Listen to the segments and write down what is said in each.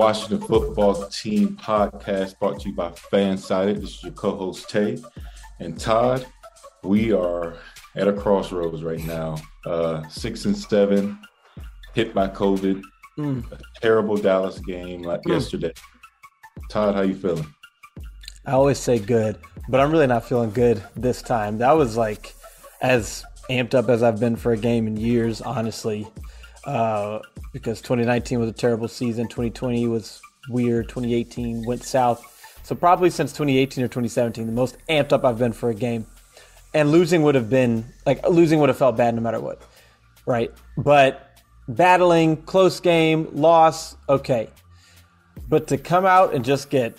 Washington Football Team podcast brought to you by Fansided. This is your co host, Tay and Todd. We are at a crossroads right now. Uh, six and seven, hit by COVID, mm. a terrible Dallas game like mm. yesterday. Todd, how you feeling? I always say good, but I'm really not feeling good this time. That was like as amped up as I've been for a game in years, honestly. Uh, because 2019 was a terrible season. 2020 was weird. 2018 went south. So probably since 2018 or 2017, the most amped up I've been for a game. And losing would have been like losing would have felt bad no matter what, right? But battling, close game, loss, okay. But to come out and just get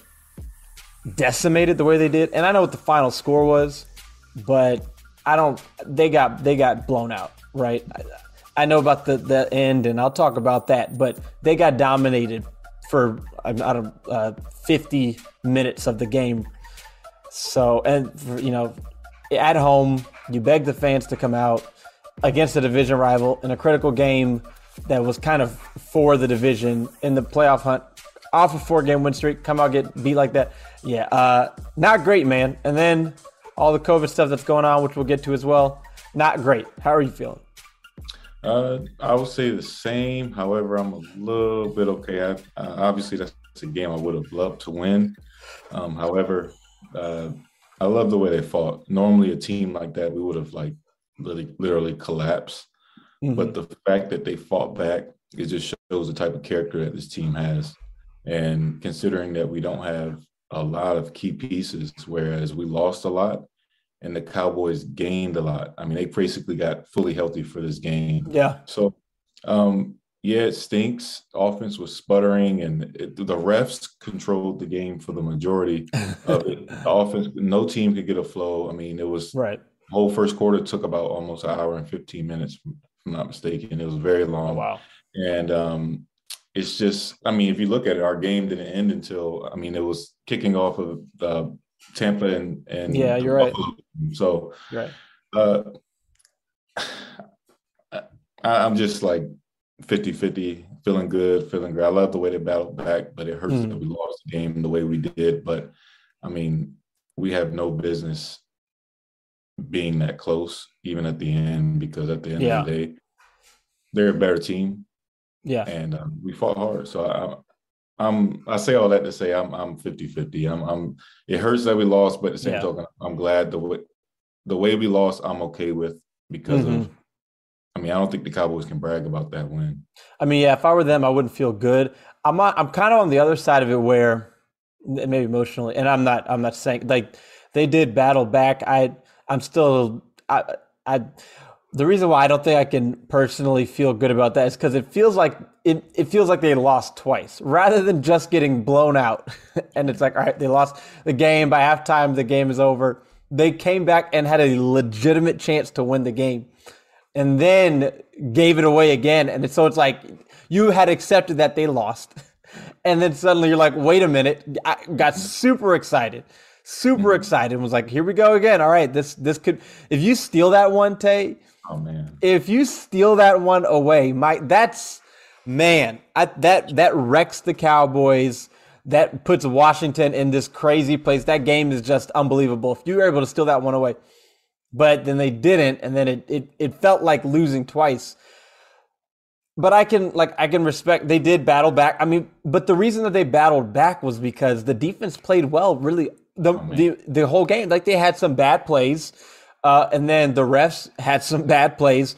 decimated the way they did, and I know what the final score was, but I don't. They got they got blown out, right? I know about the, the end, and I'll talk about that. But they got dominated for out of uh, 50 minutes of the game. So, and for, you know, at home, you beg the fans to come out against a division rival in a critical game that was kind of for the division in the playoff hunt. Off a four game win streak, come out get beat like that. Yeah, uh, not great, man. And then all the COVID stuff that's going on, which we'll get to as well. Not great. How are you feeling? Uh, I would say the same. However, I'm a little bit okay. I, uh, obviously, that's a game I would have loved to win. Um, however, uh, I love the way they fought. Normally, a team like that, we would have like literally, literally collapsed. Mm-hmm. But the fact that they fought back, it just shows the type of character that this team has. And considering that we don't have a lot of key pieces, whereas we lost a lot, and the Cowboys gained a lot. I mean, they basically got fully healthy for this game. Yeah. So, um, yeah, it stinks. Offense was sputtering, and it, the refs controlled the game for the majority of it. The offense, no team could get a flow. I mean, it was right. Whole first quarter took about almost an hour and fifteen minutes, if I'm not mistaken. It was very long. Oh, wow. And um, it's just, I mean, if you look at it, our game didn't end until, I mean, it was kicking off of the Tampa and and yeah, you're right. So, right. Uh, I, am just like 50 50, feeling good, feeling great. I love the way they battled back, but it hurts mm. that we lost the game the way we did. But I mean, we have no business being that close, even at the end, because at the end yeah. of the day, they're a better team. Yeah. And um, we fought hard. So I, I'm I say all that to say I'm I'm 50-50. I'm I'm it hurts that we lost, but at the same yeah. token, I'm glad the way the way we lost, I'm okay with because mm-hmm. of I mean, I don't think the Cowboys can brag about that win. I mean, yeah, if I were them, I wouldn't feel good. I'm not, I'm kind of on the other side of it where maybe emotionally, and I'm not I'm not saying like they did battle back. I I'm still I I the reason why I don't think I can personally feel good about that is because it feels like it, it feels like they lost twice rather than just getting blown out. and it's like, all right, they lost the game by halftime, the game is over. They came back and had a legitimate chance to win the game and then gave it away again. And so it's like you had accepted that they lost. And then suddenly you're like, wait a minute, I got super excited super mm-hmm. excited and was like, here we go again. All right, this this could if you steal that one, Tay, Oh man! If you steal that one away, Mike, that's man. I, that that wrecks the Cowboys. That puts Washington in this crazy place. That game is just unbelievable. If you were able to steal that one away, but then they didn't, and then it it, it felt like losing twice. But I can like I can respect they did battle back. I mean, but the reason that they battled back was because the defense played well, really the oh, the the whole game. Like they had some bad plays Uh, and then the refs had some bad plays,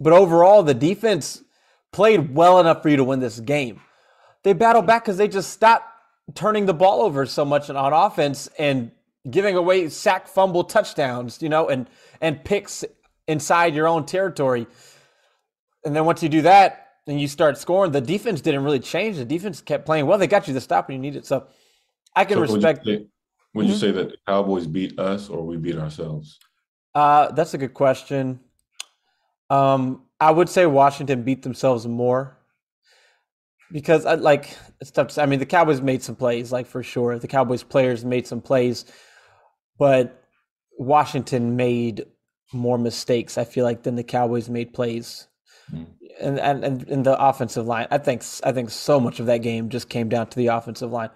but overall the defense played well enough for you to win this game. They battled back because they just stopped turning the ball over so much on offense and giving away sack, fumble, touchdowns, you know, and and picks inside your own territory. And then once you do that and you start scoring, the defense didn't really change. The defense kept playing well. They got you the stop when you needed. So I can so respect. Would you, say, would you mm-hmm. say that the Cowboys beat us or we beat ourselves? Uh, that's a good question. Um, I would say Washington beat themselves more because I like it's tough. To, I mean, the Cowboys made some plays, like for sure. The Cowboys players made some plays, but Washington made more mistakes. I feel like than the Cowboys made plays, mm. and, and and in the offensive line. I think I think so much of that game just came down to the offensive line,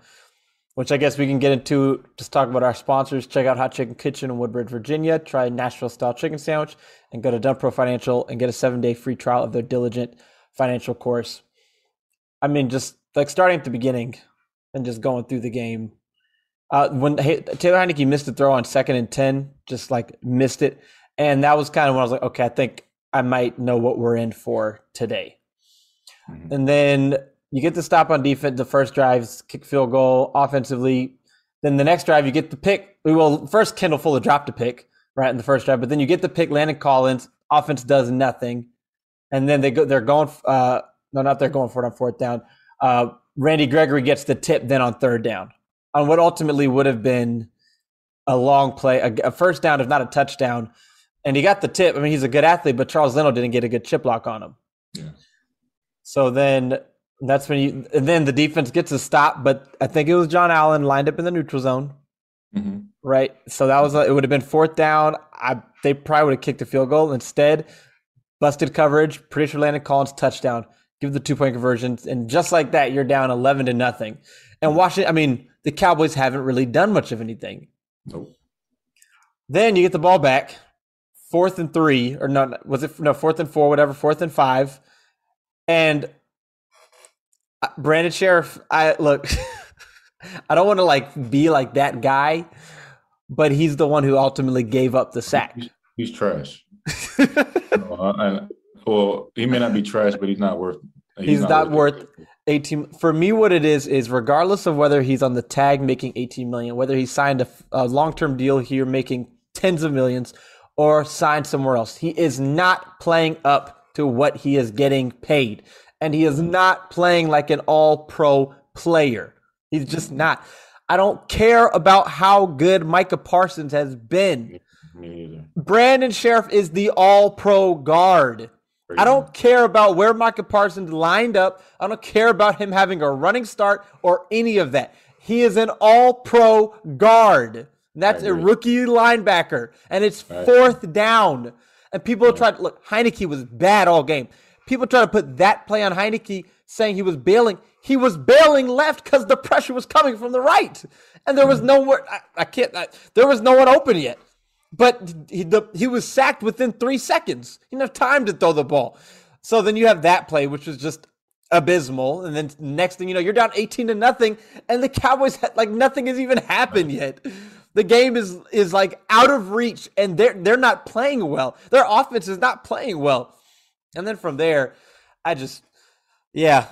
which I guess we can get into. Just talk about our sponsors. Check out Hot Chicken Kitchen in Woodbridge, Virginia. Try Nashville style chicken sandwich, and go to Dunpro Financial and get a seven day free trial of their Diligent financial course. I mean, just like starting at the beginning and just going through the game. Uh, when hey, Taylor Heinicke missed the throw on second and 10, just like missed it. And that was kind of when I was like, okay, I think I might know what we're in for today. Mm-hmm. And then you get the stop on defense, the first drive, kick field goal offensively. Then the next drive, you get the pick. We will first Kendall Fuller dropped a pick right in the first drive, but then you get the pick. Landon Collins offense does nothing, and then they go. They're going. Uh, no, not they're going for it on fourth down. Uh, Randy Gregory gets the tip then on third down on what ultimately would have been a long play, a, a, first down, if not a touchdown. And he got the tip. I mean, he's a good athlete, but Charles Leno didn't get a good chip lock on him. Yeah. So then that's when you, and then the defense gets a stop, but I think it was John Allen lined up in the neutral zone. Mm-hmm. Right. So that was, a, it would have been fourth down. I, they probably would have kicked a field goal. Instead, busted coverage, pretty sure Landon Collins touchdown give the two point conversions, and just like that, you're down eleven to nothing. And Washington, I mean, the Cowboys haven't really done much of anything. Nope. Then you get the ball back, fourth and three, or no, was it no fourth and four, whatever, fourth and five, and Brandon Scherff, I look, I don't want to like be like that guy, but he's the one who ultimately gave up the sack. He's, trash. uh, well, he may not be trash, but he's not worth. He's, he's not, not, worth, worth 18 for me what it is is regardless of whether he's on the tag making 18 million whether he signed a, a, long-term deal here making tens of millions or signed somewhere else he is not playing up to what he is getting paid and he is not playing like an all-pro player he's just not i don't care about how good micah parsons has been brandon scherff is the all-pro guard I don't care about where Micah Parsons lined up. I don't care about him having a running start or any of that. He is an all pro guard. That's a rookie linebacker. And it's fourth down. And people try to look, Heinicke was bad all game. People try to put that play on Heinicke saying he was bailing. He was bailing left because the pressure was coming from the right. And there was mm-hmm. nowhere, I, I can't, I, there was no one open yet. But he, the, he was sacked within three seconds. He didn't have time to throw the ball. So then you have that play, which was just abysmal. And then next thing you know, you're down 18 to nothing, and the Cowboys had, like nothing has even happened yet. The game is is like out of reach, and they're they're not playing well. Their offense is not playing well. And then from there, I just yeah,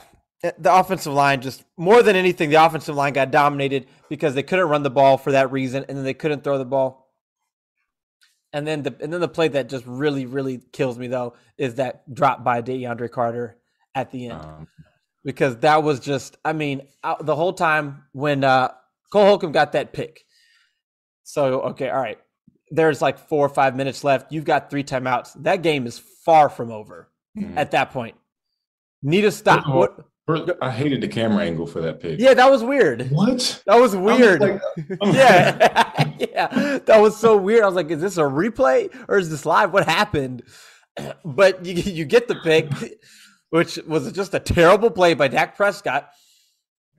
the offensive line just more than anything, the offensive line got dominated because they couldn't run the ball for that reason, and then they couldn't throw the ball. And then the and then the play that just really really kills me though is that drop by DeAndre Carter at the end. Um, because that was just I mean the whole time when uh, Cole Holcomb got that pick. So okay, all right. There's like 4 or 5 minutes left. You've got three timeouts. That game is far from over mm-hmm. at that point. Need a stop. What I hated the camera angle for that pick. Yeah, that was weird. What? That was weird. Was like, yeah, yeah, that was so weird. I was like, "Is this a replay or is this live? What happened?" But you you get the pick, which was just a terrible play by Dak Prescott.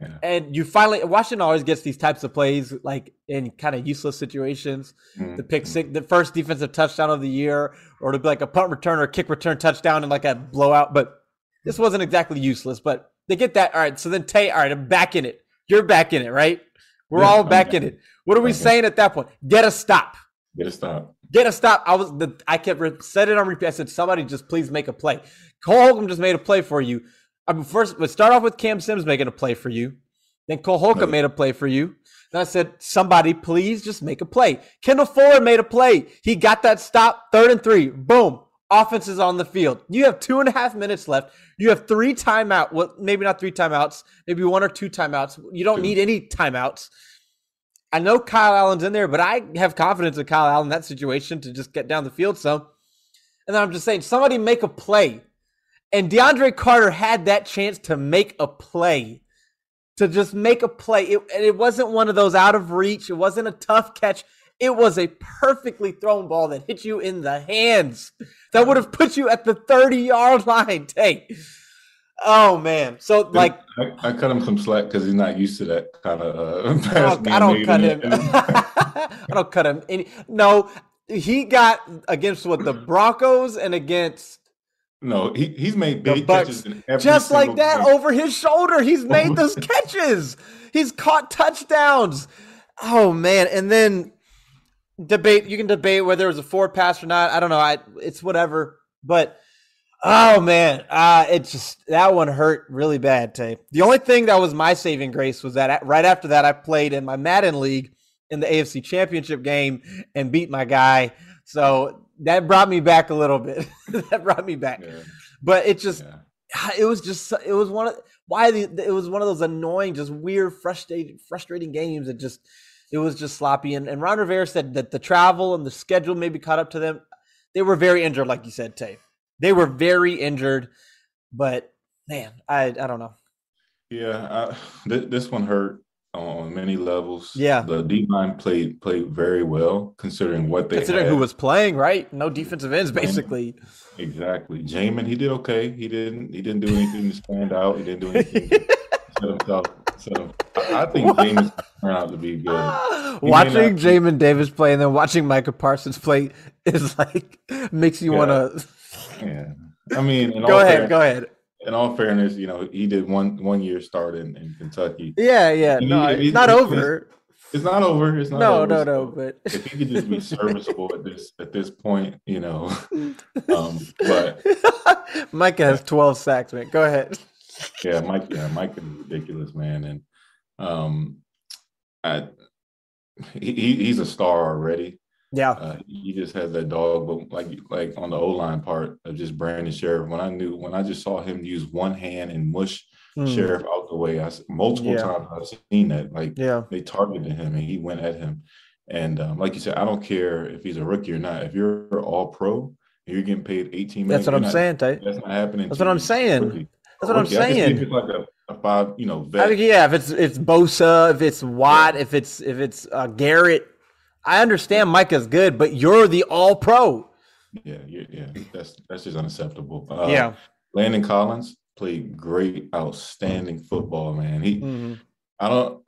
Yeah. And you finally Washington always gets these types of plays like in kind of useless situations. Mm-hmm. The pick six, the first defensive touchdown of the year, or to be like a punt return or kick return touchdown and like a blowout. But this wasn't exactly useless, but they get that. All right. So then Tay, all right, I'm back in it. You're back in it, right? We're yeah, all back, in it. What are we saying at that point? Get a stop. Get a stop. Get a stop. I was the I kept re- said it on repeat. I said, somebody just please make a play. Cole Holcomb just made a play for you. I mean, first, let's start off with Cam Sims making a play for you. Then Cole Holcomb made a play for you. Then I said, somebody please just make a play. Kendall Fuller made a play. He got that stop, third and three. Boom. Offense is on the field. You have two and a half minutes left. You have three timeout. Well, maybe not three timeouts. Maybe one or two timeouts. You don't need any timeouts. I know Kyle Allen's in there, but I have confidence in Kyle Allen in that situation to just get down the field some. And then I'm just saying, somebody make a play. And DeAndre Carter had that chance to make a play, to just make a play. It, and it wasn't one of those out of reach. It wasn't a tough catch. It was a perfectly thrown ball that hit you in the hands. That would have put you at the 30 yard line. Tay. Oh man. So like I, I cut him some slack because he's not used to that kind of. Uh, I don't, I don't cut him. I don't cut him. Any, no, he got against what the Broncos and against no, he, he's made big catches in every just like that game. over his shoulder. He's made those catches. He's caught touchdowns. Oh man! And then debate. You can debate whether it was a four pass or not. I don't know. I it's whatever. But oh man, uh, it just that one hurt really bad. Tay. The only thing that was my saving grace was that right after that I played in my Madden league in the AFC Championship game and beat my guy. So that brought me back a little bit. that brought me back. Yeah, But it just yeah. Ah, it was just it was one of why the, it was one of those annoying just weird frustrating frustrating games that just it was just sloppy and, and Ron Rivera said that the travel and the schedule maybe caught up to them they were very injured like you said Tay they were very injured but man I I don't know Yeah, I, th- this one hurt on many levels. Yeah. the D line played played very well considering what they considering had. who was playing right no defensive ends basically exactly. Jamin, he did okay. He didn't he didn't do anything to stand out. He didn't do anything to set himself. So I, think Jamin turned out to be good. may watching Jamin Davis play and then watching Micah Parsons play is like makes you Yeah. want to Yeah, I mean, go ahead go ahead In all fairness, you know, he did one one year start in, in Kentucky. Yeah, yeah. He- No, it's not over. It's not over. It's not No, over. no, no. But if he could just be serviceable at this at this point, you know. Um, but Micah has 12 sacks, man. Go ahead. yeah, Mike, yeah, Mike is ridiculous, man, and um, I he- he's a star already. Yeah. Uh, he just has that dog, but like like on the O line part of just Brandon Scherff. When I knew when I just saw him use one hand and mush Hmm. Scherff out the way, I multiple Yeah. times I've seen that. Like Yeah. they targeted him and he went at him. And um, like you said, I don't care if he's a rookie or not. If you're all pro and you're getting paid 18 million, That's what I'm not- saying, Tate. That's not happening. That's what I'm saying. rookie. That's what I'm Rookie. I can see saying. If like a, a five, you know, I think yeah, if it's it's Bosa, if it's Watt, if it's if it's uh, Garrett, I understand Micah's good, but you're the All Pro. yeah, yeah, yeah. That's that's just unacceptable. Uh, yeah, Landon Collins played great, outstanding football, man. He, Mhm. I don't,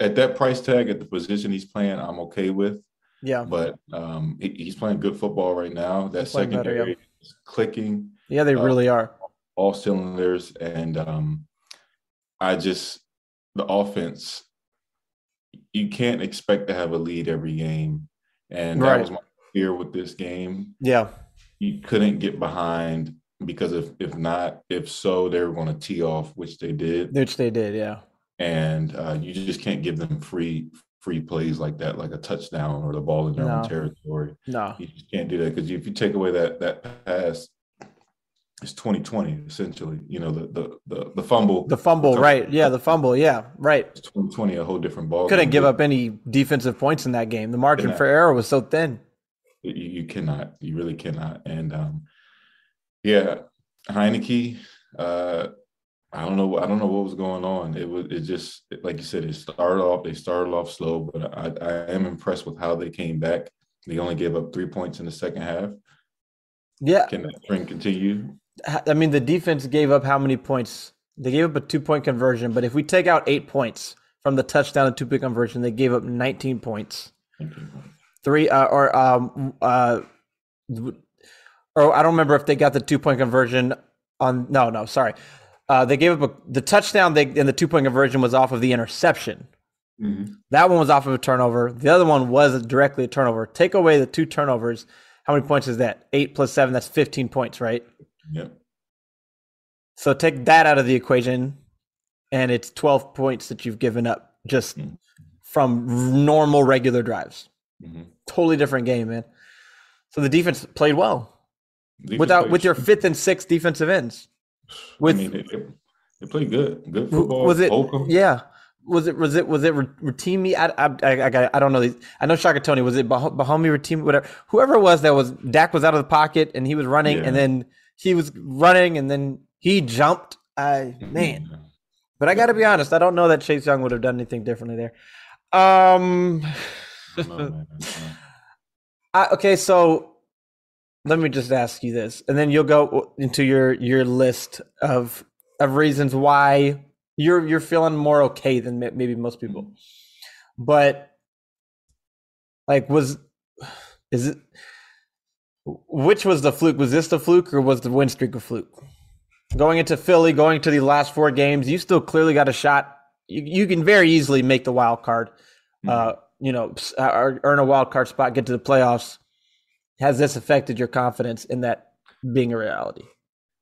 at that price tag, at the position he's playing, I'm okay with. yeah, But um, he, he's playing good football right now. That playing better, secondary yeah. is clicking. yeah. They uh, really are. all cylinders and um I just the offense you can't expect to have a lead every game. And Right. that was my fear with this game. Yeah, you couldn't get behind because if if not if so they were going to tee off which they did. Which they did. Yeah, and uh, you just can't give them free free plays like that like a touchdown or the ball in their own territory. No, you just can't do that because if you take away that that pass it's 2020 essentially you know the the the, the fumble the fumble, right? Yeah, the fumble. Yeah, right. it's 2020 a whole different ball Couldn't game, give up any defensive points in that game. The margin for error was so thin. you, you cannot you really cannot and um yeah Heinicke uh I don't know I don't know what was going on it was it just like you said it started off they started off slow but I I am impressed with how they came back they only gave up three points in the second half Yeah, can that trend continue I mean, the defense gave up how many points? They gave up a two point conversion, but if we take out eight points from the touchdown and two point conversion, they gave up 19 points. Three, uh, or, um, uh, or I don't remember if they got the two point conversion on, no, no, sorry. Uh, they gave up a, the touchdown they, and the two point conversion was off of the interception. Mhm. That one was off of a turnover. The other one was directly a turnover. Take away the two turnovers. How many points is that? Eight plus seven, that's 15 points, right? Yep. So take that out of the equation, and it's 12 points that you've given up just Mm. from normal, regular drives. Mhm. Totally different game, man. So the defense played well Defense without played- with your fifth and sixth defensive ends. With I mean, they, they, they played good. Good football. was it? Holcomb. Yeah. Was it? Was it? Was it? Rotimi? I, I, I, I, got- I don't know. these. I know Shaka Toney. Was it Bah- Bahami Rotimi? Whatever. Whoever it was that was Dak was out of the pocket and he was running Yeah. and then he was running and then he jumped. I man. But I got to be honest. I don't know that Chase Young would have done anything differently there. Um. I don't know, man. I, okay, so let me just ask you this, and then you'll go into your your list of of reasons why you're you're feeling more okay than maybe most people. But like, was is it which was the fluke? Was this the fluke, or was the win streak a fluke? Going into Philly, going to the last four games, you still clearly got a shot. You, you can very easily make the wild card uh, you know, uh, earn a wild card spot, get to the playoffs. Has this affected your confidence in that being a reality?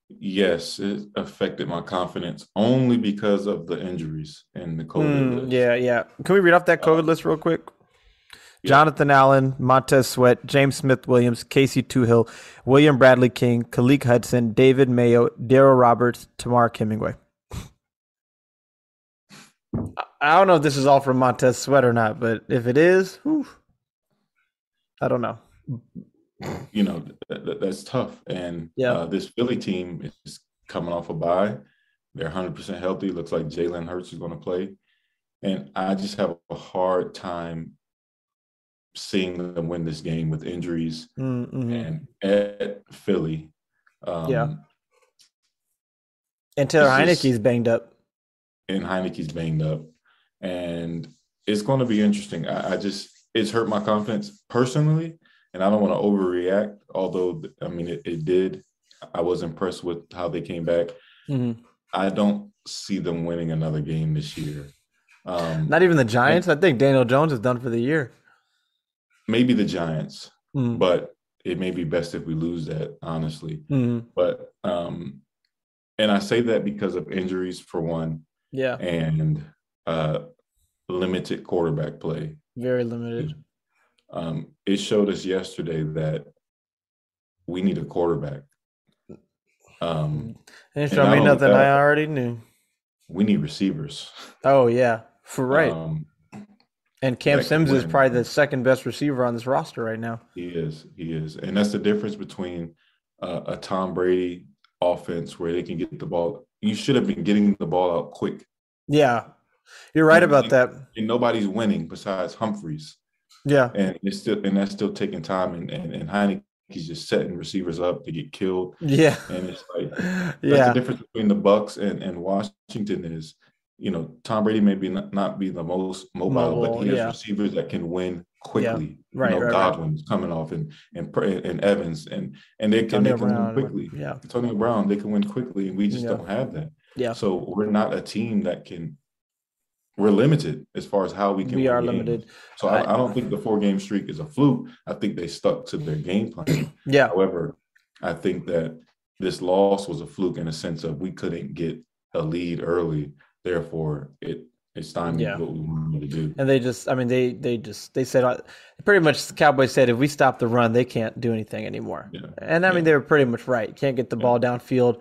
Yes, it affected my confidence only because of the injuries and the COVID. List. yeah, yeah. Can we read off that COVID list real quick? Jonathan Allen, Montez Sweat, James Smith Williams, Casey Toohill, William Bradley King, Khaleke Hudson, David Mayo, Darryl Roberts, Tamar Hemingway. I- I don't know if this is all from Montez Sweat or not, but if it is, whew, I don't know. you know th- th- that's tough. And Yeah. uh, this Philly team is coming off a bye. They're 100 percent healthy. Looks like Jalen Hurts is going to play, and I just have a hard time seeing them win this game with injuries Mm-hmm. and at Philly. Um, Yeah. And Taylor Heinicke's banged up. and Heinicke's banged up, and it's going to be interesting. I, I just it's hurt my confidence personally, and I don't want to overreact. Although I mean it, it did. I was impressed with how they came back. Mhm. I don't see them winning another game this year. Um, Not even the Giants. I think Daniel Jones is done for the year. Maybe the Giants, Mm, but it may be best if we lose that. Honestly, mhm. but um, and I say that because of injuries for one, Yeah, and uh, limited quarterback play. very limited. um, it showed us yesterday that we need a quarterback. Um, And show me nothing that- I already knew. we need receivers. Oh yeah, for right. Um, and Cam Sims is probably the second best receiver on this roster right now. he is. He is. And that's the difference between uh, a Tom Brady offense where they can get the ball. You should have been getting the ball out quick. Yeah, you're right And about that. And nobody's winning besides Humphries. Yeah, And it's still and that's still taking time. And and, and Heinicke's just setting receivers up to get killed. yeah, And it's like yeah, the difference between the Bucks and, and Washington is, you know, Tom Brady may be not, not be the most mobile, Mobile, but he has yeah. receivers that can win quickly. Right, you know, right, right. Godwin's coming off and and and Evans and and they can, they can Brown, win quickly. Yeah, Antonio Brown, they can win quickly, and we just Yeah. don't have that. yeah. So we're not a team that can. We're limited as far as how we can. We are games. limited. So I, I don't think the four game streak is a fluke. I think they stuck to their game plan. Yeah, However, I think that this loss was a fluke in a sense of we couldn't get a lead early. Therefore, it it's time Yeah. to do what we wanted to do. and they just, I mean, they they just they said uh, pretty much the Cowboys said if we stop the run, they can't do anything anymore. Yeah. And I mean, they were pretty much right. Can't get the ball downfield.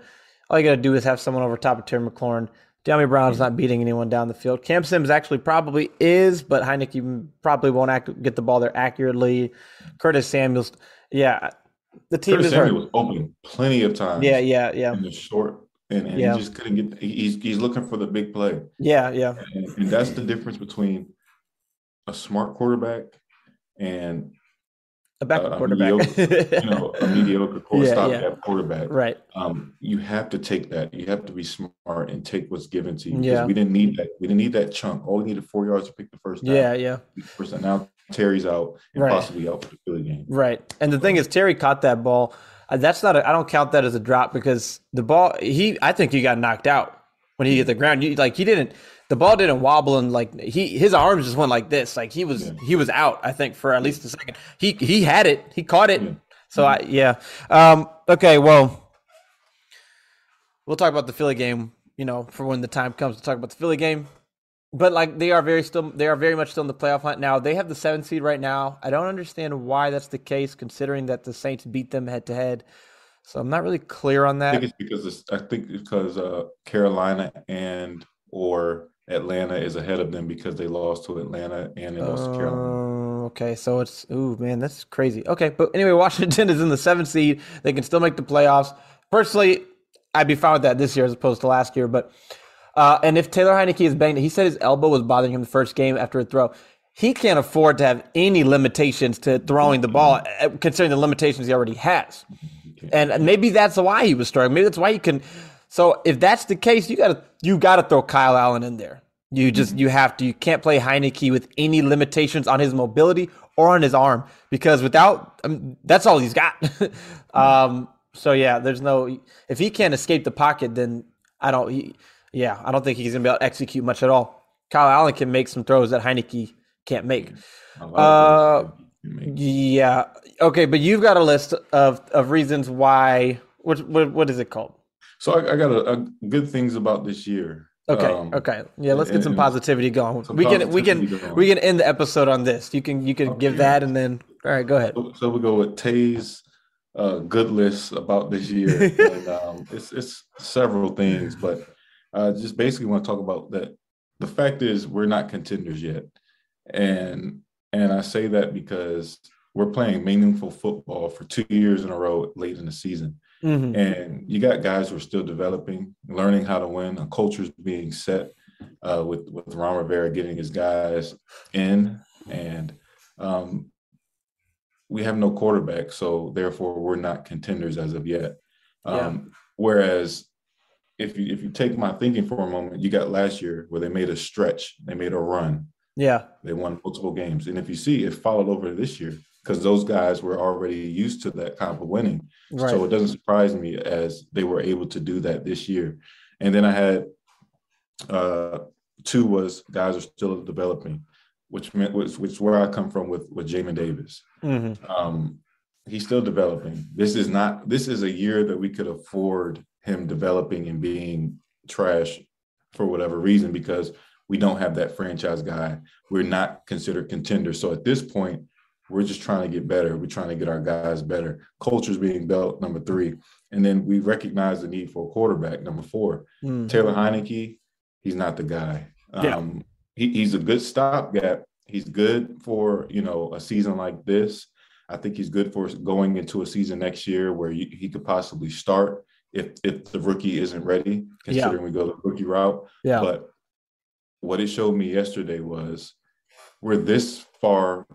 All you got to do is have someone over top of Terry McLaurin. Dyami Brown's not beating anyone down the field. Cam Sims actually probably is, but Heinicke probably won't act, get the ball there accurately. Curtis Samuels, yeah, the team Curtis is hurt. Samuel was open plenty of times. Yeah, yeah, yeah, In the short, and, and Yeah. he just couldn't get. He's he's looking for the big play, yeah, yeah, and, and that's the difference between a smart quarterback and a backup Uh, quarterback. you know a mediocre Yeah, stopgap quarterback. right. um, you have to take that. You have to be smart and take what's given to you. Yeah. We didn't need that. We didn't need that chunk. All we needed four yards to pick the first down. Yeah, yeah, First down. Now Terry's out and Right. possibly out for the Philly game. right. And the thing is, Terry caught that ball. Uh, That's not. A, I don't count that as a drop because the ball. He. I think he got knocked out when he hit the ground. You, like he didn't. the ball didn't wobble and like he his arms just went like this. Like he was yeah. he was out. I think for at least a second. He he had it. He caught it. Yeah. So I yeah. Um, okay. Well, we'll talk about the Philly game. You know, for when the time comes to talk about the Philly game. But like they are very still they are very much still in the playoff hunt now. They have the seventh seed right now. I don't understand why that's the case, considering that the Saints beat them head to head. So I'm not really clear on that. I think it's because it's, I think because uh, Carolina and or Atlanta is ahead of them because they lost to Atlanta and they lost uh, to Carolina. Oh, okay, so it's ooh man, that's crazy. Okay, but anyway, Washington is in the seventh seed. They can still make the playoffs. Personally, I'd be fine with that this year as opposed to last year. But uh, and if Taylor Heinicke is banged, he said his elbow was bothering him the first game after a throw. He can't afford to have any limitations to throwing the ball, uh, considering the limitations he already has. And maybe that's why he was struggling. Maybe that's why he can. So if that's the case, you gotta you gotta throw Kyle Allen in there. You just mm-hmm. you have to. You can't play Heinicke with any limitations on his mobility or on his arm because without I mean, that's all he's got. um, so yeah, there's no if he can't escape the pocket, then I don't. He, yeah, I don't think he's gonna be able to execute much at all. Kyle Allen can make some throws that Heinicke can't make. Uh, yeah. Okay, but you've got a list of of reasons why. What what, what is it called? So I, I got a, a, good things about this year. Okay. Um, okay. Yeah. Let's get some positivity going. Some we can we can going. we can end the episode on this. You can you can okay. give that and then all right. Go ahead. So, so we go with Tay's uh, good list about this year. and, um, it's it's several things, but I just basically want to talk about that. The fact is, we're not contenders yet, and and I say that because we're playing meaningful football for two years in a row late in the season. Mm-hmm. And you got guys who are still developing, learning how to win. A culture's being set uh, with with Ron Rivera getting his guys in, and um, we have no quarterback, so therefore we're not contenders as of yet. Um, yeah. Whereas if you if you take my thinking for a moment, you got last year where they made a stretch, they made a run. Yeah. They won multiple games. And if you see, it followed over this year because those guys were already used to that kind of winning. Right. So it doesn't surprise me as they were able to do that this year. And then I had uh, two was guys are still developing, which meant which, which is where I come from with with Jamin Davis. Mm-hmm. Um, he's still developing. This is not this is a year that we could afford him developing and being trash for whatever reason because we don't have that franchise guy. We're not considered contenders. So at this point, we're just trying to get better. We're trying to get our guys better. Culture's being built, number three. And then we recognize the need for a quarterback, number four. Mm. Taylor Heinicke, he's not the guy. Yeah. Um, he, he's a good stopgap. He's good for, you know, a season like this. I think he's good for going into a season next year where you, he could possibly start if if the rookie isn't ready, considering yeah. we go the rookie route. Yeah. But what it showed me yesterday was we're this far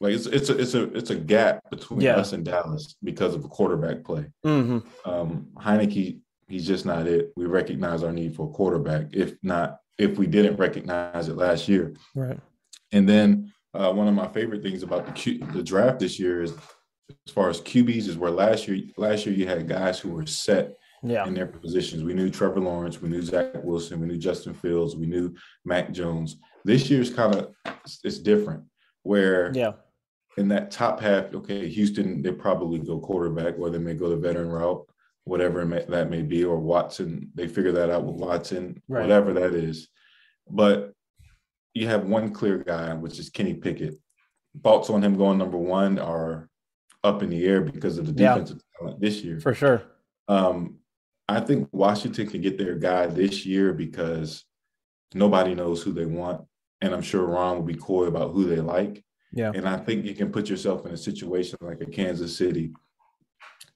like it's it's a it's a it's a gap between yeah. us and Dallas because of a quarterback play. Mm-hmm. Um, Heinicke, he's just not it. We recognize our need for a quarterback. If not, if we didn't recognize it last year, right? And then uh, one of my favorite things about the Q, the draft this year is as far as QBs is where last year last year you had guys who were set yeah. in their positions. We knew Trevor Lawrence, we knew Zach Wilson, we knew Justin Fields, we knew Mac Jones. This year's kind of it's different where yeah. In that top half, okay, Houston, they probably go quarterback, or they may go the veteran route, whatever may, that may be, or Watson, they figure that out with Watson, right. whatever that is. But you have one clear guy, which is Kenny Pickett. Thoughts on him going number one are up in the air because of the defensive yeah, talent this year. For sure. Um, I think Washington can get their guy this year because nobody knows who they want. And I'm sure Ron will be coy about who they like. Yeah. And I think you can put yourself in a situation like a Kansas City,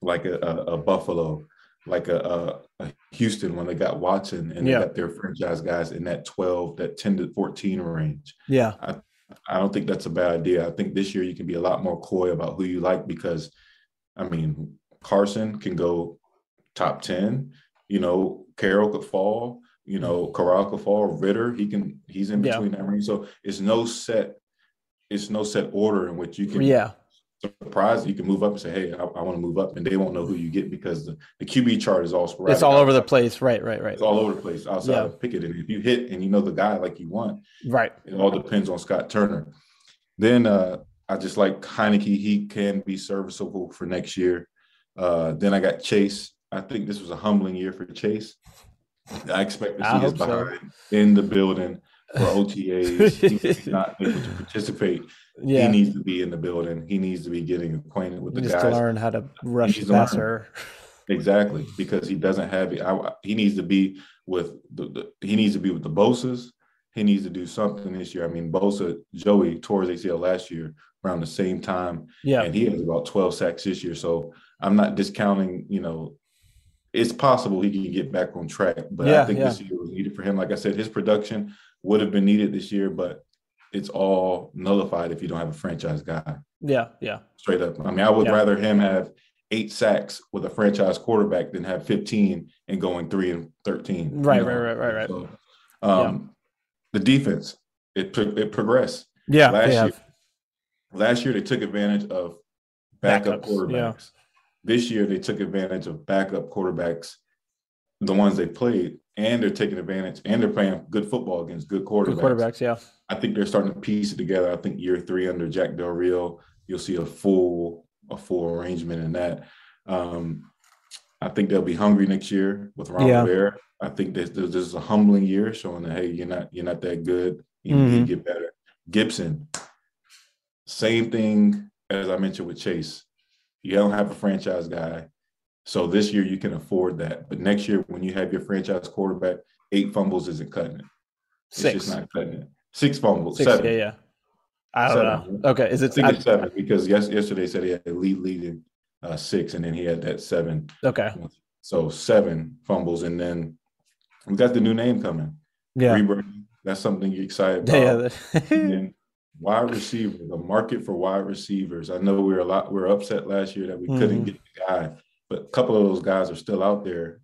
like a, a, a Buffalo, like a, a, Houston when they got Watson and yeah. they got their franchise guys in that 12, that 10 to 14 range. Yeah. I, I don't think that's a bad idea. I think this year you can be a lot more coy about who you like because, I mean, Carson can go top 10. You know, Corral could fall. You know, Corral could fall. Ridder, he can. He's in between yeah. that range. So it's no set. It's no set order in which you can. Yeah. Surprised you can move up and say, "Hey, I, I want to move up," and they won't know who you get because the, the QB chart is all sporadic. It's all over the place, right? Right? Right? It's all over the place outside yeah. of Pickett. And if you hit and you know the guy like you want, right? It all depends on Scott Turner. Then uh, I just like Heinicke. He can be serviceable for next year. Uh, then I got Chase. I think this was a humbling year for Chase. I expect to see his behind so. in the building for OTAs. He's not able to participate. Yeah. He needs to be in the building. He needs to be getting acquainted with the just guys. to learn how to rush the passer. Exactly, because he doesn't have it. I, he needs to be with the, the, He needs to be with the Bosa's. He needs to do something this year. I mean, Bosa Joey tore his ACL last year around the same time. Yeah, and he has about twelve sacks this year. So I'm not discounting. You know, it's possible he can get back on track. But yeah, I think yeah. this year was needed for him. Like I said, his production would have been needed this year, but it's all nullified if you don't have a franchise guy. Yeah, yeah. Straight up. I mean, I would yeah. rather him have eight sacks with a franchise quarterback than have 15 and going three and 13. Right, right, right, right, right. So, um, yeah. the defense, it it progressed. Yeah. Last year, last year they took advantage of backup Backups, quarterbacks. Yeah. This year they took advantage of backup quarterbacks, the ones they played, and they're taking advantage and they're playing good football against good quarterbacks. Good quarterbacks, yeah. I think they're starting to piece it together. I think year three under Jack Del Rio, you'll see a full a full arrangement in that. Um, I think they'll be hungry next year with Ron yeah. Rivera. I think this, this is a humbling year, showing that hey, you're not you're not that good. You mm-hmm. need to mm-hmm. get better. Gibson, same thing as I mentioned with Chase. You don't have a franchise guy. So this year you can afford that. But next year, when you have your franchise quarterback, eight fumbles isn't cutting it. It's Six. just not cutting it. Six fumbles. Six, seven. Yeah, yeah. I don't seven. know. Okay, is it? I I, seven because yes, yesterday said he had lead leading uh, six, and then he had that seven. Okay. So seven fumbles, and then we got the new name coming. Yeah. That's something you're excited about. Yeah. wide receiver, the market for wide receivers. I know we were a lot. we are upset last year that we mm-hmm. couldn't get the guy, but a couple of those guys are still out there.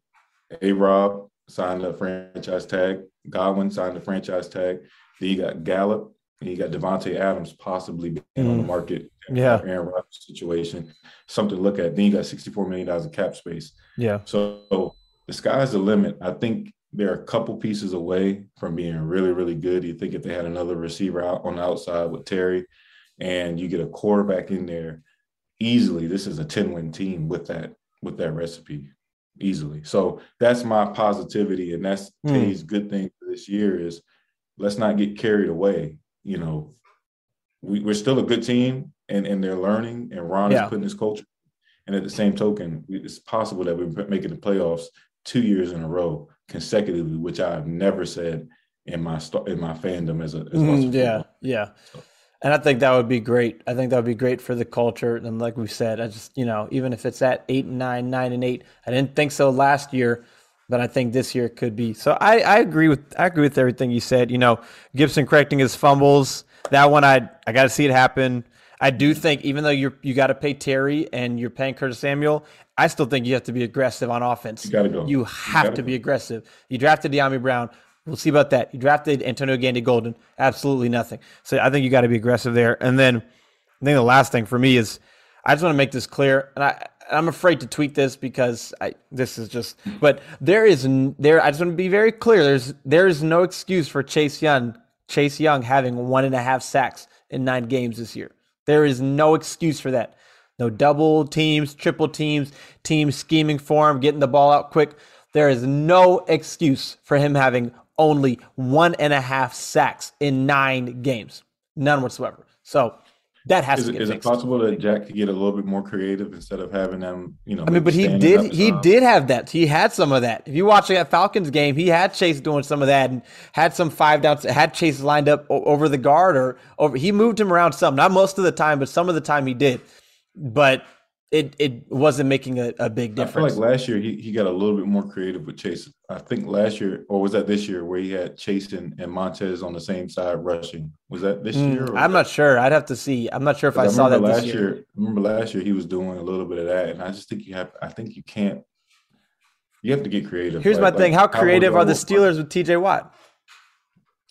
A Rob signed a franchise tag. Godwin signed a franchise tag. Then you got Gallup and you got Davante Adams possibly being mm. on the mm. market. Yeah. Aaron Rodgers situation. Something to look at. Then you got $64 million of cap space. Yeah. So the sky's the limit. I think they're a couple pieces away from being really, really good. You think if they had another receiver out on the outside with Terry and you get a quarterback in there, easily this is a 10-win team with that with that recipe easily. So that's my positivity, and that's mm. Tay's good thing for this year is let's not get carried away. You know, we, are still a good team, and and they're learning, and Ron yeah. is putting his culture. And at the same token, it's possible that we're making the playoffs two years in a row consecutively, which I've never said in my in my fandom as a as mm, yeah yeah. So. And I think that would be great. I think that would be great for the culture. And like we said, I just, you know, even if it's at eight and nine, nine and eight, I didn't think so last year, but I think this year it could be. So I, I agree with I agree with everything you said. You know, Gibson correcting his fumbles. That one I I gotta see it happen. I do think even though you're you gotta pay Terry and you're paying Curtis Samuel, I still think you have to be aggressive on offense. You gotta go. You have you to go. be aggressive. You drafted Dyami Brown. We'll see about that. You drafted Antonio Gandy Golden. Absolutely nothing. So I think you got to be aggressive there. And then I think the last thing for me is I just want to make this clear. And I, I'm afraid to tweet this because I, this is just, but there is there. I just want to be very clear. There's there is no excuse for Chase Young, Chase Young having one and a half sacks in nine games this year. There is no excuse for that. No double teams, triple teams, teams scheming for him, getting the ball out quick. There is no excuse for him having only one and a half sacks in nine games, none whatsoever. So that has is to get Is fixed. it possible that Jack could get a little bit more creative instead of having them, you know? I mean, but he did. He did have that. He had some of that. If you watch that Falcons game, he had Chase doing some of that and had some five downs. Had Chase lined up over the guard or over. He moved him around some, not most of the time, but some of the time he did. But it it wasn't making a, a big difference. I feel like last year he, he got a little bit more creative with Chase. I think last year, or was that this year, where he had Chase and, and Montez on the same side rushing? Was that this mm, year? I'm not sure. I'd have to see. I'm not sure if I, I saw that last year. year. Remember last year he was doing a little bit of that, and I just think you have. I think you can't. You have to get creative. Here's like, my thing: How creative are the Steelers with T.J. Watt?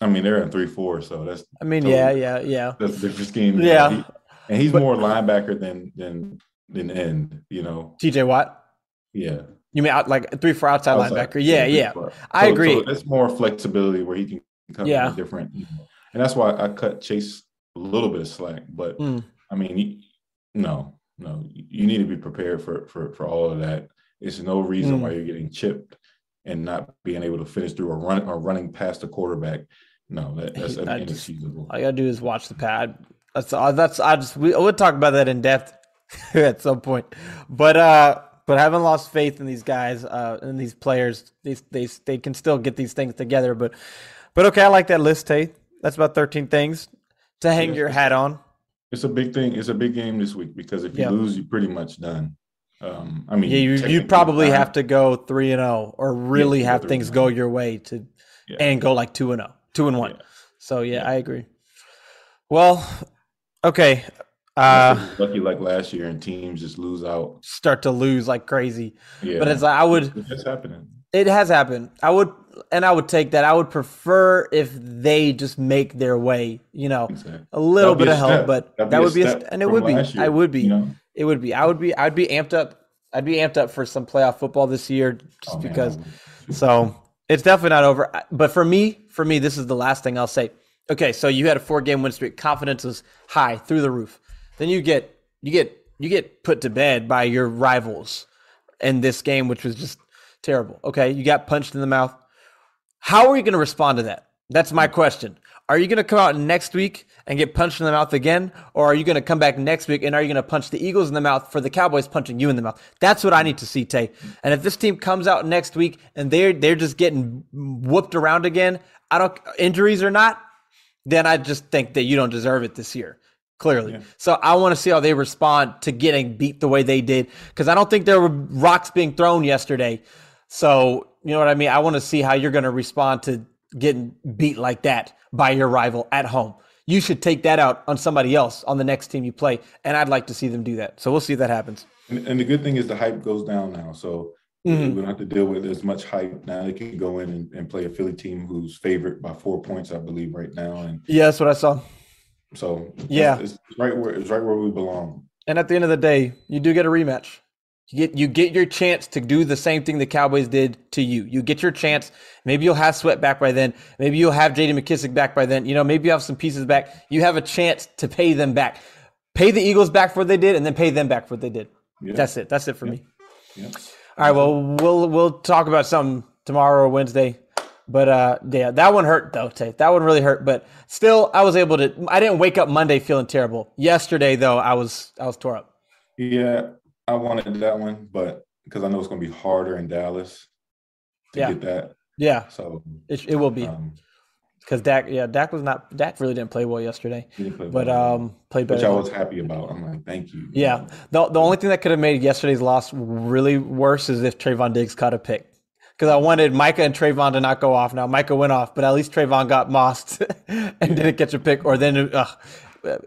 I mean, they're in three four, so that's. I mean, totally, yeah, yeah, yeah. That's a different scheme. Yeah. and he's but, more linebacker than than than end. You know, T.J. Watt. Yeah. You mean out, like three for outside, outside linebacker? Yeah, yeah. yeah. I agree. So it's more flexibility where he can come yeah. different. You know, and that's why I cut Chase a little bit of slack. But mm. I mean, no, no, you need to be prepared for for for all of that. It's no reason mm. why you're getting chipped and not being able to finish through or run or running past the quarterback. No, that, that's inexcusable. All you gotta do is watch the pad. That's uh, that's I just we would talk about that in depth at some point, but uh, but I haven't lost faith in these guys uh in these players. These they they can still get these things together, but but okay, I like that list, Tate. That's about thirteen things to hang yeah, your hat on. It's a big thing. It's a big game this week because if you lose, you're pretty much done. Um, I mean, yeah, you you probably have to go three and zero, oh or really yeah, have things go your way to, yeah. and go like two and zero, two and one. So yeah, I agree. Well, okay. Uh, lucky like last year, and teams just lose out, start to lose like crazy. Yeah, but it's like I would. It's happening. It has happened. I would, and I would take that. I would prefer if they just make their way. You know, exactly. a little That'd bit of help, but That'd that would be, a, and it would be. Year, I would be. You know? It would be. I would be. I'd be amped up. I'd be amped up for some playoff football this year, just oh, because. so it's definitely not over. But for me, for me, this is the last thing I'll say. Okay, so you had a four game win streak. Confidence is high through the roof. Then you get you get you get put to bed by your rivals in this game, which was just terrible. Okay, you got punched in the mouth. How are you going to respond to that? That's my question. Are you going to come out next week and get punched in the mouth again? Or are you going to come back next week and are you going to punch the Eagles in the mouth for the Cowboys punching you in the mouth? That's what I need to see, Tay. And if this team comes out next week and they're they're just getting whooped around again, I don't injuries or not, then I just think that you don't deserve it this year. Clearly. Yeah. So I want to see how they respond to getting beat the way they did. Because I don't think there were rocks being thrown yesterday. So, you know what I mean? I want to see how you're going to respond to getting beat like that by your rival at home. You should take that out on somebody else on the next team you play. And I'd like to see them do that. So we'll see if that happens. And, and the good thing is the hype goes down now. So mm-hmm. we don't have to deal with as much hype now. They can go in and, and play a Philly team who's favored by four points, I believe, right now. And yeah, that's what I saw. So yeah, it's, it's right where it's right where we belong. And at the end of the day, you do get a rematch. You get you get your chance to do the same thing the Cowboys did to you. You get your chance. Maybe you'll have Sweat back by then. Maybe you'll have J.D. McKissic back by then. You know, maybe you have some pieces back. You have a chance to pay them back. Pay the Eagles back for what they did, and then pay them back for what they did. Yeah. That's it. That's it for yeah. me. Yeah. All right. Well, we'll we'll talk about something tomorrow or Wednesday. But uh, yeah, that one hurt though. Tate. That one really hurt. But still, I was able to. I didn't wake up Monday feeling terrible. Yesterday though, I was I was tore up. Yeah, I wanted that one, but because I know it's going to be harder in Dallas to yeah. get that. Yeah. So it, it will be. because um, Dak, yeah, Dak was not. Dak really didn't play well yesterday, play but well. um, played better. Which I was happy about. I'm like, thank you. Yeah, the the only thing that could have made yesterday's loss really worse is if Trevon Diggs caught a pick. Because I wanted Micah and Trevon to not go off. Now Micah went off, but at least Trevon got mossed and didn't catch a pick. Or then, ugh.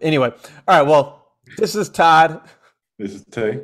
anyway, all right. Well, this is Todd. This is Tay.